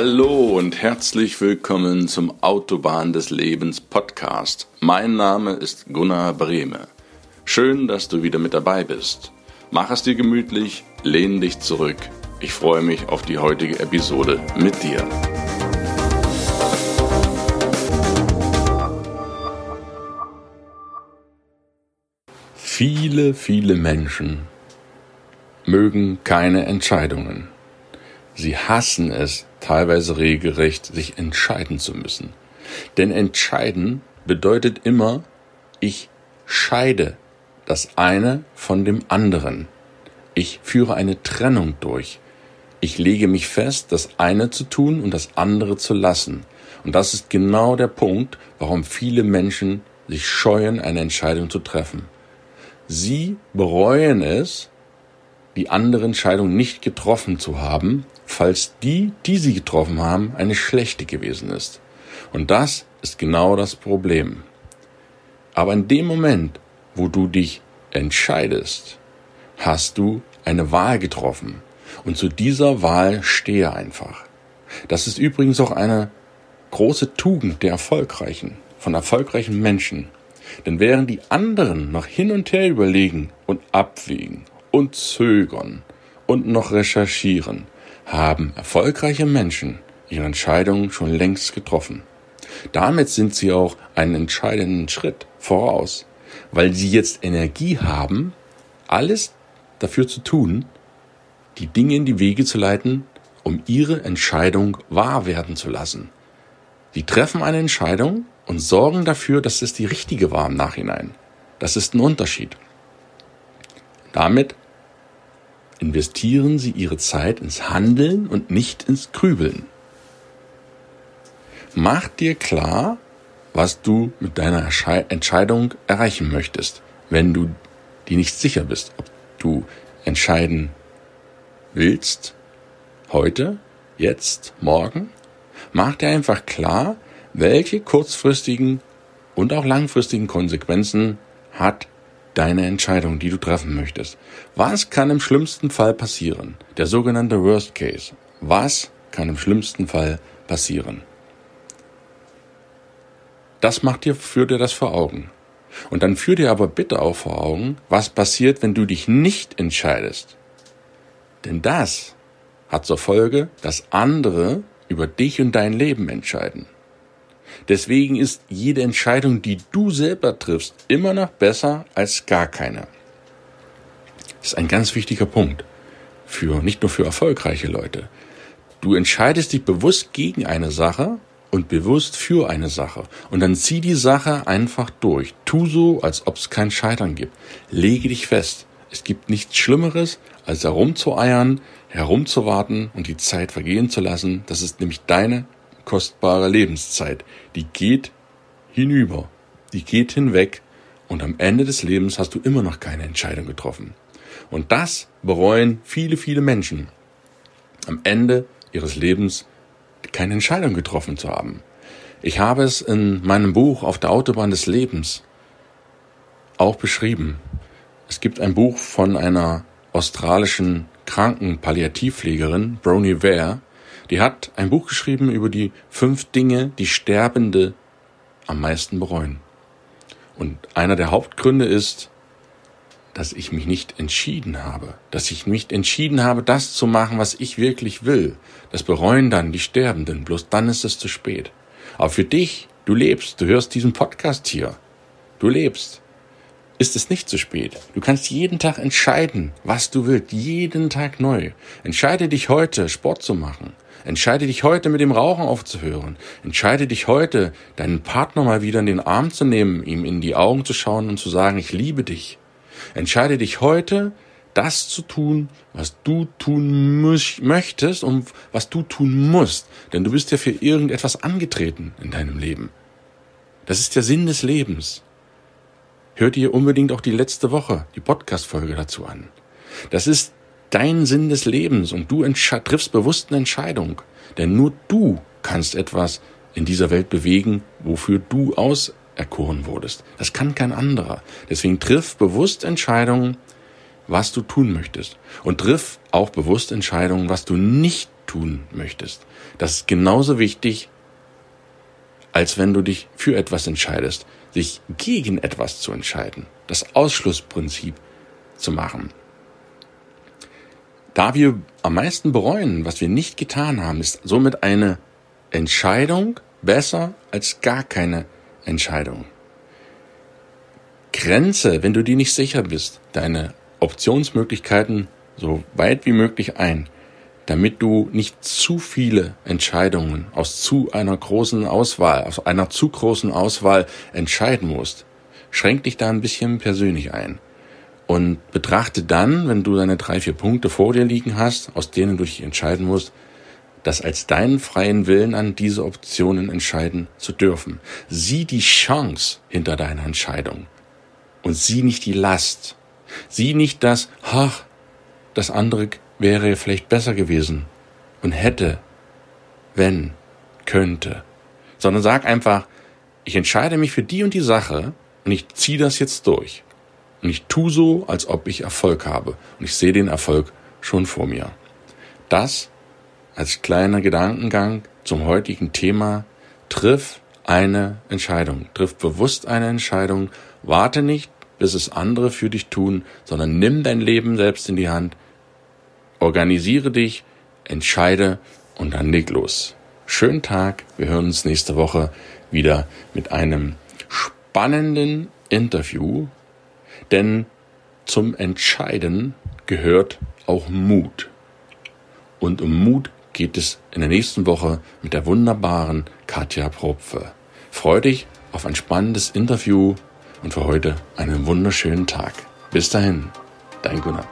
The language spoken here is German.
Hallo und herzlich willkommen zum Autobahn des Lebens Podcast. Mein Name ist Gunnar Brehme. Schön, dass du wieder mit dabei bist. Mach es dir gemütlich, lehn dich zurück. Ich freue mich auf die heutige Episode mit dir. Viele, viele Menschen mögen keine Entscheidungen. Sie hassen es teilweise regelrecht, sich entscheiden zu müssen. Denn entscheiden bedeutet immer, ich scheide das eine von dem anderen. Ich führe eine Trennung durch. Ich lege mich fest, das eine zu tun und das andere zu lassen. Und das ist genau der Punkt, warum viele Menschen sich scheuen, eine Entscheidung zu treffen. Sie bereuen es, die andere Entscheidung nicht getroffen zu haben, falls die, die sie getroffen haben, eine schlechte gewesen ist. Und das ist genau das Problem. Aber in dem Moment, wo du dich entscheidest, hast du eine Wahl getroffen. Und zu dieser Wahl stehe einfach. Das ist übrigens auch eine große Tugend der Erfolgreichen, von erfolgreichen Menschen. Denn während die anderen noch hin und her überlegen und abwägen und zögern und noch recherchieren, haben erfolgreiche Menschen ihre Entscheidungen schon längst getroffen. Damit sind sie auch einen entscheidenden Schritt voraus, weil sie jetzt Energie haben, alles dafür zu tun, die Dinge in die Wege zu leiten, um ihre Entscheidung wahr werden zu lassen. Sie treffen eine Entscheidung und sorgen dafür, dass es die richtige war im Nachhinein. Das ist ein Unterschied. Damit investieren Sie Ihre Zeit ins Handeln und nicht ins Grübeln. Mach dir klar, was du mit deiner Entscheidung erreichen möchtest, wenn du dir nicht sicher bist, ob du entscheiden willst, heute, jetzt, morgen. Mach dir einfach klar, welche kurzfristigen und auch langfristigen Konsequenzen hat deine Entscheidung, die du treffen möchtest. Was kann im schlimmsten Fall passieren? Der sogenannte Worst Case. Was kann im schlimmsten Fall passieren? Das macht dir, führ dir das vor Augen. Und dann führ dir aber bitte auch vor Augen, was passiert, wenn du dich nicht entscheidest. Denn das hat zur Folge, dass andere über dich und dein Leben entscheiden. Deswegen ist jede Entscheidung, die du selber triffst, immer noch besser als gar keine. Das ist ein ganz wichtiger Punkt. Für, nicht nur für erfolgreiche Leute. Du entscheidest dich bewusst gegen eine Sache und bewusst für eine Sache. Und dann zieh die Sache einfach durch. Tu so, als ob es kein Scheitern gibt. Lege dich fest. Es gibt nichts Schlimmeres, als herumzueiern, herumzuwarten und die Zeit vergehen zu lassen. Das ist nämlich deine kostbare Lebenszeit. Die geht hinüber, die geht hinweg und am Ende des Lebens hast du immer noch keine Entscheidung getroffen. Und das bereuen viele, viele Menschen. Am Ende ihres Lebens keine Entscheidung getroffen zu haben. Ich habe es in meinem Buch Auf der Autobahn des Lebens auch beschrieben. Es gibt ein Buch von einer australischen Krankenpalliativpflegerin, Brony Ware, die hat ein Buch geschrieben über die fünf Dinge, die Sterbende am meisten bereuen. Und einer der Hauptgründe ist, dass ich mich nicht entschieden habe, dass ich nicht entschieden habe, das zu machen, was ich wirklich will. Das bereuen dann die Sterbenden, bloß dann ist es zu spät. Aber für dich, du lebst, du hörst diesen Podcast hier, du lebst ist es nicht zu spät. Du kannst jeden Tag entscheiden, was du willst, jeden Tag neu. Entscheide dich heute, Sport zu machen. Entscheide dich heute, mit dem Rauchen aufzuhören. Entscheide dich heute, deinen Partner mal wieder in den Arm zu nehmen, ihm in die Augen zu schauen und zu sagen, ich liebe dich. Entscheide dich heute, das zu tun, was du tun möchtest und was du tun musst. Denn du bist ja für irgendetwas angetreten in deinem Leben. Das ist der Sinn des Lebens hör dir unbedingt auch die letzte Woche, die Podcast-Folge dazu an. Das ist dein Sinn des Lebens und du triffst bewusst eine Entscheidung. Denn nur du kannst etwas in dieser Welt bewegen, wofür du auserkoren wurdest. Das kann kein anderer. Deswegen triff bewusst Entscheidungen, was du tun möchtest. Und triff auch bewusst Entscheidungen, was du nicht tun möchtest. Das ist genauso wichtig, als wenn du dich für etwas entscheidest, sich gegen etwas zu entscheiden, das Ausschlussprinzip zu machen. Da wir am meisten bereuen, was wir nicht getan haben, ist somit eine Entscheidung besser als gar keine Entscheidung. Grenze, wenn du dir nicht sicher bist, deine Optionsmöglichkeiten so weit wie möglich ein, damit du nicht zu viele Entscheidungen aus zu einer großen Auswahl, aus einer zu großen Auswahl entscheiden musst. Schränk dich da ein bisschen persönlich ein und betrachte dann, wenn du deine drei, vier Punkte vor dir liegen hast, aus denen du dich entscheiden musst, das als deinen freien Willen an, diese Optionen entscheiden zu dürfen. Sieh die Chance hinter deiner Entscheidung und sieh nicht die Last. Sieh nicht das, ach, das andere wäre vielleicht besser gewesen und hätte, wenn, könnte, sondern sag einfach, ich entscheide mich für die und die Sache und ich ziehe das jetzt durch. Und ich tu so, als ob ich Erfolg habe. Und ich sehe den Erfolg schon vor mir. Das als kleiner Gedankengang zum heutigen Thema. Triff eine Entscheidung. Triff bewusst eine Entscheidung. Warte nicht, bis es andere für dich tun, sondern nimm dein Leben selbst in die Hand Organisiere dich, entscheide und dann leg los. Schönen Tag, wir hören uns nächste Woche wieder mit einem spannenden Interview, denn zum Entscheiden gehört auch Mut. Und um Mut geht es in der nächsten Woche mit der wunderbaren Katja Propfe. Freu dich auf ein spannendes Interview und für heute einen wunderschönen Tag. Bis dahin, dein Gunnar.